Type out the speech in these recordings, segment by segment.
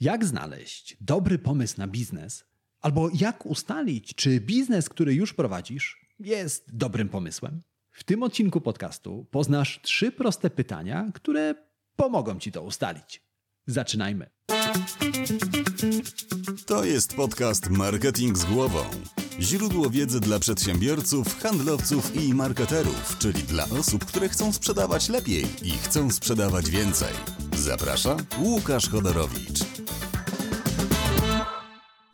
Jak znaleźć dobry pomysł na biznes? Albo jak ustalić, czy biznes, który już prowadzisz, jest dobrym pomysłem? W tym odcinku podcastu poznasz trzy proste pytania, które pomogą Ci to ustalić. Zaczynajmy. To jest podcast Marketing z głową. Źródło wiedzy dla przedsiębiorców, handlowców i marketerów, czyli dla osób, które chcą sprzedawać lepiej i chcą sprzedawać więcej. Zaprasza Łukasz Chodorowicz.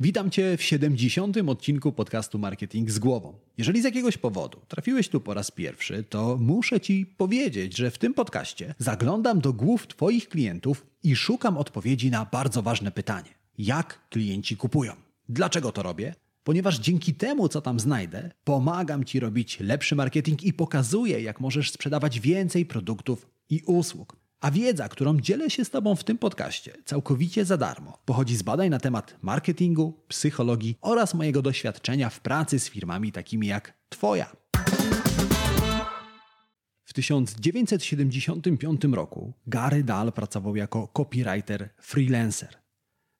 Witam Cię w 70. odcinku podcastu Marketing z głową. Jeżeli z jakiegoś powodu trafiłeś tu po raz pierwszy, to muszę Ci powiedzieć, że w tym podcaście zaglądam do głów Twoich klientów i szukam odpowiedzi na bardzo ważne pytanie: jak klienci kupują? Dlaczego to robię? Ponieważ dzięki temu, co tam znajdę, pomagam Ci robić lepszy marketing i pokazuję, jak możesz sprzedawać więcej produktów i usług. A wiedza, którą dzielę się z Tobą w tym podcaście, całkowicie za darmo, pochodzi z badań na temat marketingu, psychologii oraz mojego doświadczenia w pracy z firmami takimi jak Twoja. W 1975 roku Gary Dahl pracował jako copywriter freelancer.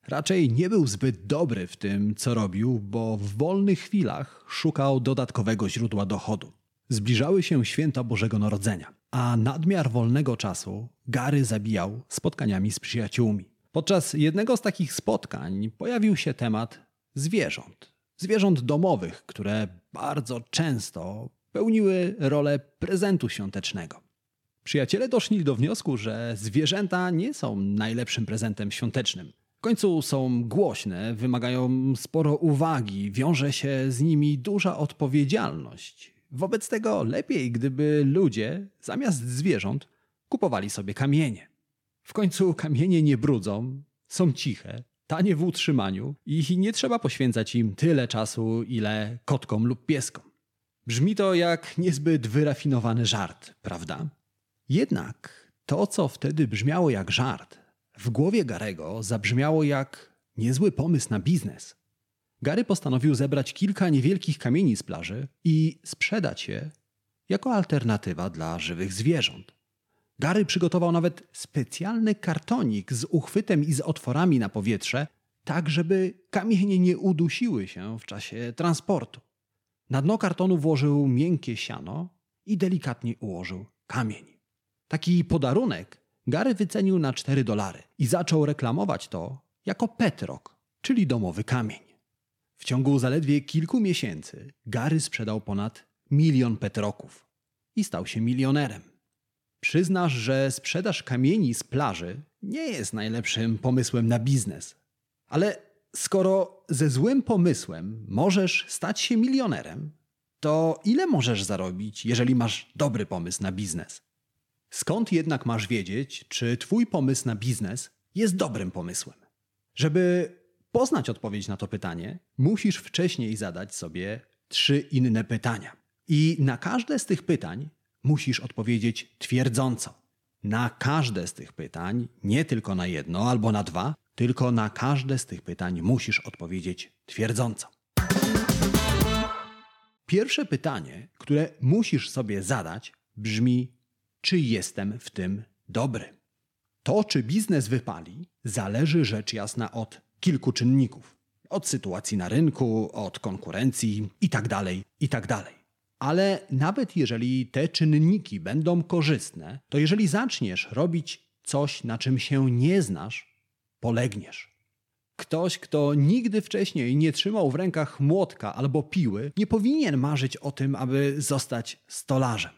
Raczej nie był zbyt dobry w tym, co robił, bo w wolnych chwilach szukał dodatkowego źródła dochodu. Zbliżały się święta Bożego Narodzenia, a nadmiar wolnego czasu Gary zabijał spotkaniami z przyjaciółmi. Podczas jednego z takich spotkań pojawił się temat zwierząt. Zwierząt domowych, które bardzo często pełniły rolę prezentu świątecznego. Przyjaciele doszli do wniosku, że zwierzęta nie są najlepszym prezentem świątecznym. W końcu są głośne, wymagają sporo uwagi, wiąże się z nimi duża odpowiedzialność. Wobec tego lepiej, gdyby ludzie zamiast zwierząt kupowali sobie kamienie. W końcu kamienie nie brudzą, są ciche, tanie w utrzymaniu i nie trzeba poświęcać im tyle czasu, ile kotkom lub pieskom. Brzmi to jak niezbyt wyrafinowany żart, prawda? Jednak to, co wtedy brzmiało jak żart, w głowie Garego zabrzmiało jak niezły pomysł na biznes. Gary postanowił zebrać kilka niewielkich kamieni z plaży i sprzedać je jako alternatywa dla żywych zwierząt. Gary przygotował nawet specjalny kartonik z uchwytem i z otworami na powietrze, tak żeby kamienie nie udusiły się w czasie transportu. Na dno kartonu włożył miękkie siano i delikatnie ułożył kamień. Taki podarunek Gary wycenił na 4 dolary i zaczął reklamować to jako petrok, czyli domowy kamień. W ciągu zaledwie kilku miesięcy Gary sprzedał ponad milion petroków i stał się milionerem. Przyznasz, że sprzedaż kamieni z plaży nie jest najlepszym pomysłem na biznes. Ale skoro ze złym pomysłem możesz stać się milionerem, to ile możesz zarobić, jeżeli masz dobry pomysł na biznes? Skąd jednak masz wiedzieć, czy Twój pomysł na biznes jest dobrym pomysłem? Żeby poznać odpowiedź na to pytanie, musisz wcześniej zadać sobie trzy inne pytania. I na każde z tych pytań musisz odpowiedzieć twierdząco. Na każde z tych pytań, nie tylko na jedno albo na dwa, tylko na każde z tych pytań musisz odpowiedzieć twierdząco. Pierwsze pytanie, które musisz sobie zadać, brzmi: czy jestem w tym dobry? To, czy biznes wypali, zależy rzecz jasna od kilku czynników. Od sytuacji na rynku, od konkurencji itd., itd. Ale nawet jeżeli te czynniki będą korzystne, to jeżeli zaczniesz robić coś, na czym się nie znasz, polegniesz. Ktoś, kto nigdy wcześniej nie trzymał w rękach młotka albo piły, nie powinien marzyć o tym, aby zostać stolarzem.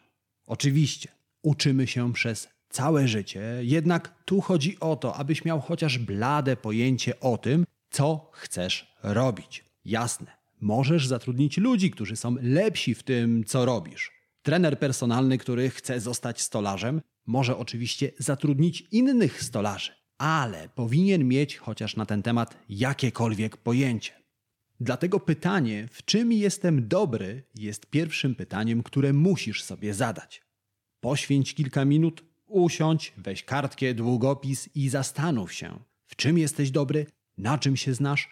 Oczywiście, uczymy się przez całe życie, jednak tu chodzi o to, abyś miał chociaż blade pojęcie o tym, co chcesz robić. Jasne, możesz zatrudnić ludzi, którzy są lepsi w tym, co robisz. Trener personalny, który chce zostać stolarzem, może oczywiście zatrudnić innych stolarzy, ale powinien mieć chociaż na ten temat jakiekolwiek pojęcie. Dlatego pytanie, w czym jestem dobry, jest pierwszym pytaniem, które musisz sobie zadać. Poświęć kilka minut, usiądź, weź kartkę, długopis i zastanów się, w czym jesteś dobry, na czym się znasz.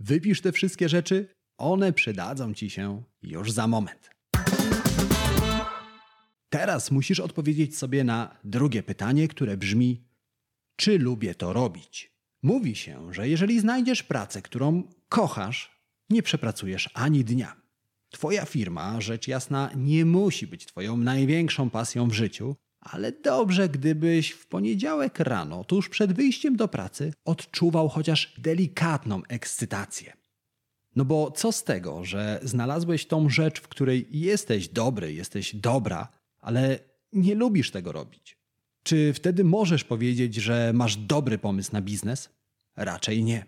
Wypisz te wszystkie rzeczy, one przydadzą ci się już za moment. Teraz musisz odpowiedzieć sobie na drugie pytanie, które brzmi: Czy lubię to robić? Mówi się, że jeżeli znajdziesz pracę, którą kochasz, nie przepracujesz ani dnia. Twoja firma, rzecz jasna, nie musi być Twoją największą pasją w życiu, ale dobrze, gdybyś w poniedziałek rano, tuż przed wyjściem do pracy, odczuwał chociaż delikatną ekscytację. No bo co z tego, że znalazłeś tą rzecz, w której jesteś dobry, jesteś dobra, ale nie lubisz tego robić? Czy wtedy możesz powiedzieć, że masz dobry pomysł na biznes? Raczej nie.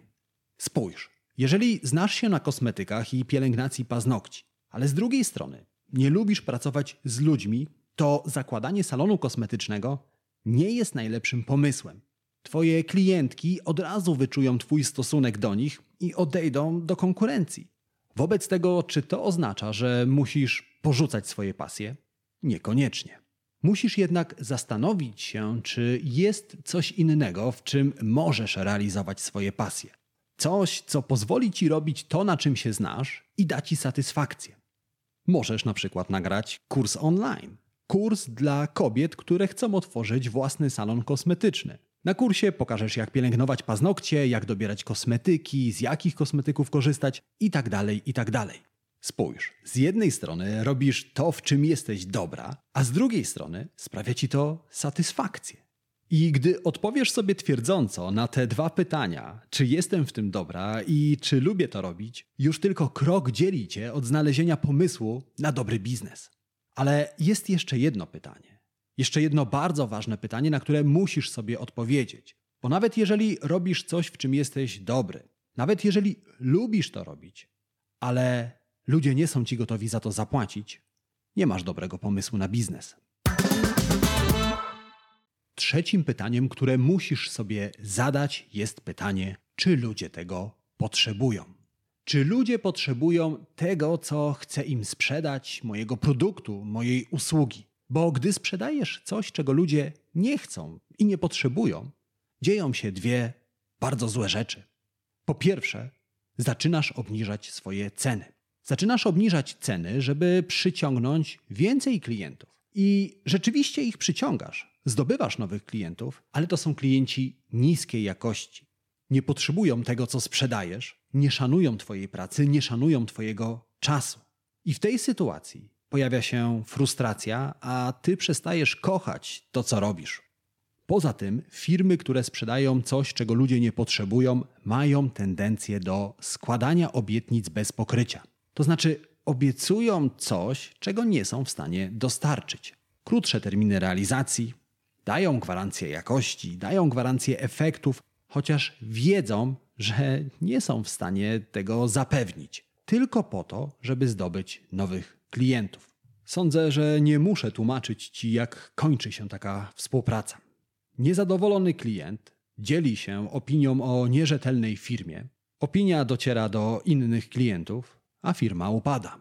Spójrz, jeżeli znasz się na kosmetykach i pielęgnacji paznokci, ale z drugiej strony nie lubisz pracować z ludźmi, to zakładanie salonu kosmetycznego nie jest najlepszym pomysłem. Twoje klientki od razu wyczują Twój stosunek do nich i odejdą do konkurencji. Wobec tego, czy to oznacza, że musisz porzucać swoje pasje? Niekoniecznie. Musisz jednak zastanowić się, czy jest coś innego, w czym możesz realizować swoje pasje. Coś, co pozwoli ci robić to, na czym się znasz i da ci satysfakcję. Możesz na przykład nagrać kurs online. Kurs dla kobiet, które chcą otworzyć własny salon kosmetyczny. Na kursie pokażesz, jak pielęgnować paznokcie, jak dobierać kosmetyki, z jakich kosmetyków korzystać itd. Tak itd. Tak Spójrz, z jednej strony robisz to, w czym jesteś dobra, a z drugiej strony sprawia ci to satysfakcję. I gdy odpowiesz sobie twierdząco na te dwa pytania, czy jestem w tym dobra i czy lubię to robić, już tylko krok dzieli cię od znalezienia pomysłu na dobry biznes. Ale jest jeszcze jedno pytanie. Jeszcze jedno bardzo ważne pytanie, na które musisz sobie odpowiedzieć. Bo nawet jeżeli robisz coś, w czym jesteś dobry, nawet jeżeli lubisz to robić, ale ludzie nie są ci gotowi za to zapłacić, nie masz dobrego pomysłu na biznes. Trzecim pytaniem, które musisz sobie zadać, jest pytanie, czy ludzie tego potrzebują. Czy ludzie potrzebują tego, co chcę im sprzedać, mojego produktu, mojej usługi? Bo gdy sprzedajesz coś, czego ludzie nie chcą i nie potrzebują, dzieją się dwie bardzo złe rzeczy. Po pierwsze, zaczynasz obniżać swoje ceny. Zaczynasz obniżać ceny, żeby przyciągnąć więcej klientów. I rzeczywiście ich przyciągasz, zdobywasz nowych klientów, ale to są klienci niskiej jakości. Nie potrzebują tego, co sprzedajesz, nie szanują Twojej pracy, nie szanują Twojego czasu. I w tej sytuacji pojawia się frustracja, a Ty przestajesz kochać to, co robisz. Poza tym, firmy, które sprzedają coś, czego ludzie nie potrzebują, mają tendencję do składania obietnic bez pokrycia. To znaczy, obiecują coś, czego nie są w stanie dostarczyć. Krótsze terminy realizacji, dają gwarancję jakości, dają gwarancję efektów, chociaż wiedzą, że nie są w stanie tego zapewnić, tylko po to, żeby zdobyć nowych klientów. Sądzę, że nie muszę tłumaczyć Ci, jak kończy się taka współpraca. Niezadowolony klient dzieli się opinią o nierzetelnej firmie, opinia dociera do innych klientów, a firma upada.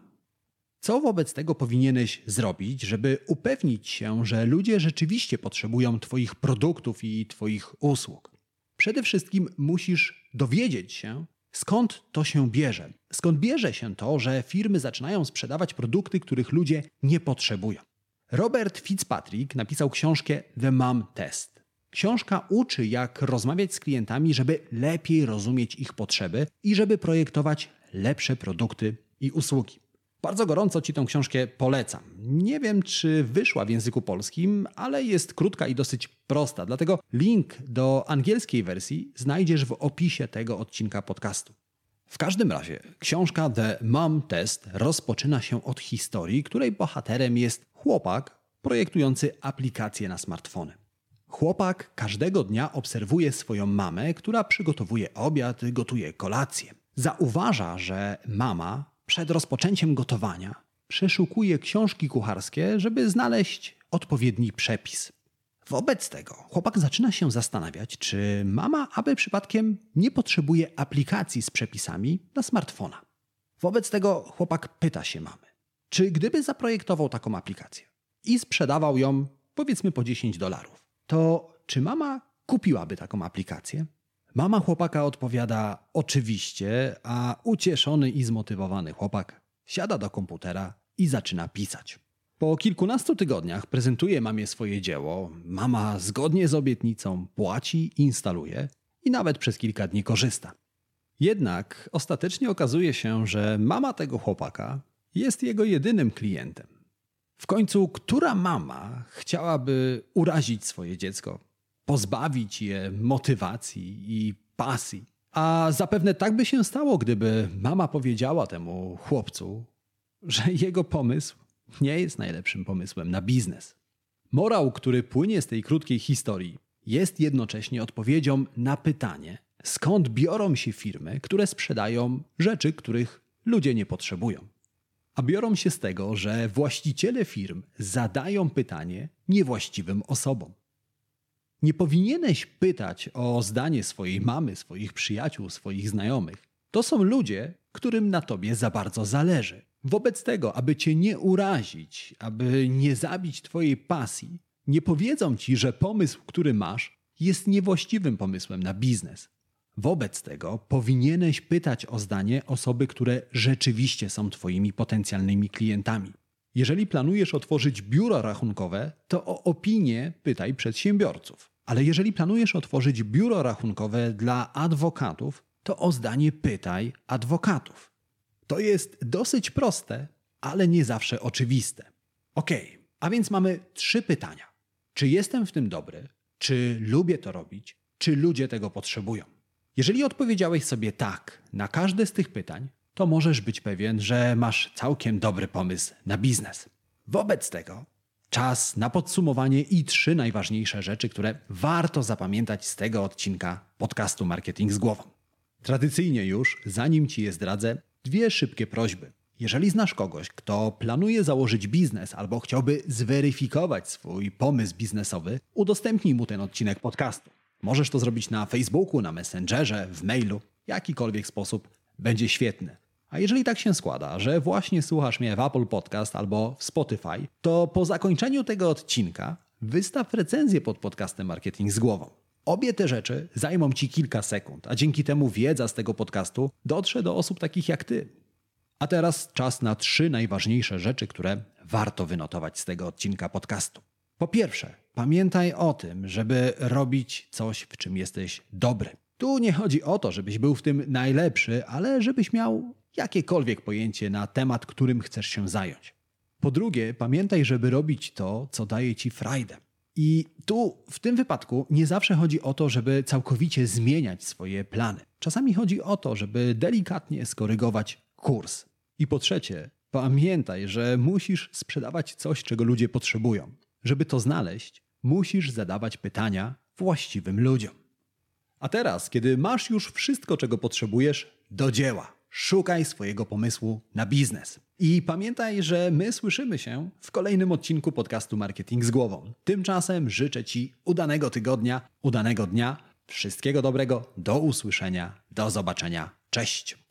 Co wobec tego powinieneś zrobić, żeby upewnić się, że ludzie rzeczywiście potrzebują Twoich produktów i Twoich usług? Przede wszystkim musisz dowiedzieć się, skąd to się bierze. Skąd bierze się to, że firmy zaczynają sprzedawać produkty, których ludzie nie potrzebują. Robert Fitzpatrick napisał książkę The Mom Test. Książka uczy, jak rozmawiać z klientami, żeby lepiej rozumieć ich potrzeby i żeby projektować lepsze produkty i usługi. Bardzo gorąco Ci tę książkę polecam. Nie wiem, czy wyszła w języku polskim, ale jest krótka i dosyć prosta, dlatego link do angielskiej wersji znajdziesz w opisie tego odcinka podcastu. W każdym razie, książka The Mom Test rozpoczyna się od historii, której bohaterem jest chłopak projektujący aplikację na smartfony. Chłopak każdego dnia obserwuje swoją mamę, która przygotowuje obiad, gotuje kolację. Zauważa, że mama przed rozpoczęciem gotowania przeszukuje książki kucharskie, żeby znaleźć odpowiedni przepis. Wobec tego chłopak zaczyna się zastanawiać, czy mama aby przypadkiem nie potrzebuje aplikacji z przepisami na smartfona. Wobec tego chłopak pyta się mamy, czy gdyby zaprojektował taką aplikację i sprzedawał ją powiedzmy po 10 dolarów, to czy mama kupiłaby taką aplikację? Mama chłopaka odpowiada oczywiście, a ucieszony i zmotywowany chłopak siada do komputera i zaczyna pisać. Po kilkunastu tygodniach prezentuje mamie swoje dzieło. Mama zgodnie z obietnicą płaci, instaluje i nawet przez kilka dni korzysta. Jednak ostatecznie okazuje się, że mama tego chłopaka jest jego jedynym klientem. W końcu, która mama chciałaby urazić swoje dziecko, pozbawić je motywacji i pasji? A zapewne tak by się stało, gdyby mama powiedziała temu chłopcu, że jego pomysł nie jest najlepszym pomysłem na biznes. Morał, który płynie z tej krótkiej historii, jest jednocześnie odpowiedzią na pytanie, skąd biorą się firmy, które sprzedają rzeczy, których ludzie nie potrzebują. A biorą się z tego, że właściciele firm zadają pytanie niewłaściwym osobom. Nie powinieneś pytać o zdanie swojej mamy, swoich przyjaciół, swoich znajomych. To są ludzie, którym na tobie za bardzo zależy. Wobec tego, aby cię nie urazić, aby nie zabić twojej pasji, nie powiedzą ci, że pomysł, który masz, jest niewłaściwym pomysłem na biznes. Wobec tego powinieneś pytać o zdanie osoby, które rzeczywiście są Twoimi potencjalnymi klientami. Jeżeli planujesz otworzyć biuro rachunkowe, to o opinię pytaj przedsiębiorców. Ale jeżeli planujesz otworzyć biuro rachunkowe dla adwokatów, to o zdanie pytaj adwokatów. To jest dosyć proste, ale nie zawsze oczywiste. Ok, a więc mamy trzy pytania. Czy jestem w tym dobry? Czy lubię to robić? Czy ludzie tego potrzebują? Jeżeli odpowiedziałeś sobie tak na każde z tych pytań, to możesz być pewien, że masz całkiem dobry pomysł na biznes. Wobec tego czas na podsumowanie i trzy najważniejsze rzeczy, które warto zapamiętać z tego odcinka podcastu Marketing z głową. Tradycyjnie już, zanim ci je zdradzę, dwie szybkie prośby. Jeżeli znasz kogoś, kto planuje założyć biznes albo chciałby zweryfikować swój pomysł biznesowy, udostępnij mu ten odcinek podcastu. Możesz to zrobić na Facebooku, na Messengerze, w mailu, jakikolwiek sposób będzie świetny. A jeżeli tak się składa, że właśnie słuchasz mnie w Apple Podcast albo w Spotify, to po zakończeniu tego odcinka wystaw recenzję pod podcastem Marketing z głową. Obie te rzeczy zajmą Ci kilka sekund, a dzięki temu wiedza z tego podcastu dotrze do osób takich jak Ty. A teraz czas na trzy najważniejsze rzeczy, które warto wynotować z tego odcinka podcastu. Po pierwsze, pamiętaj o tym, żeby robić coś, w czym jesteś dobry. Tu nie chodzi o to, żebyś był w tym najlepszy, ale żebyś miał jakiekolwiek pojęcie na temat, którym chcesz się zająć. Po drugie, pamiętaj, żeby robić to, co daje ci frajdę. I tu w tym wypadku nie zawsze chodzi o to, żeby całkowicie zmieniać swoje plany. Czasami chodzi o to, żeby delikatnie skorygować kurs. I po trzecie, pamiętaj, że musisz sprzedawać coś, czego ludzie potrzebują. Żeby to znaleźć, musisz zadawać pytania właściwym ludziom. A teraz, kiedy masz już wszystko, czego potrzebujesz, do dzieła. Szukaj swojego pomysłu na biznes. I pamiętaj, że my słyszymy się w kolejnym odcinku podcastu Marketing z głową. Tymczasem życzę Ci udanego tygodnia, udanego dnia, wszystkiego dobrego, do usłyszenia, do zobaczenia. Cześć!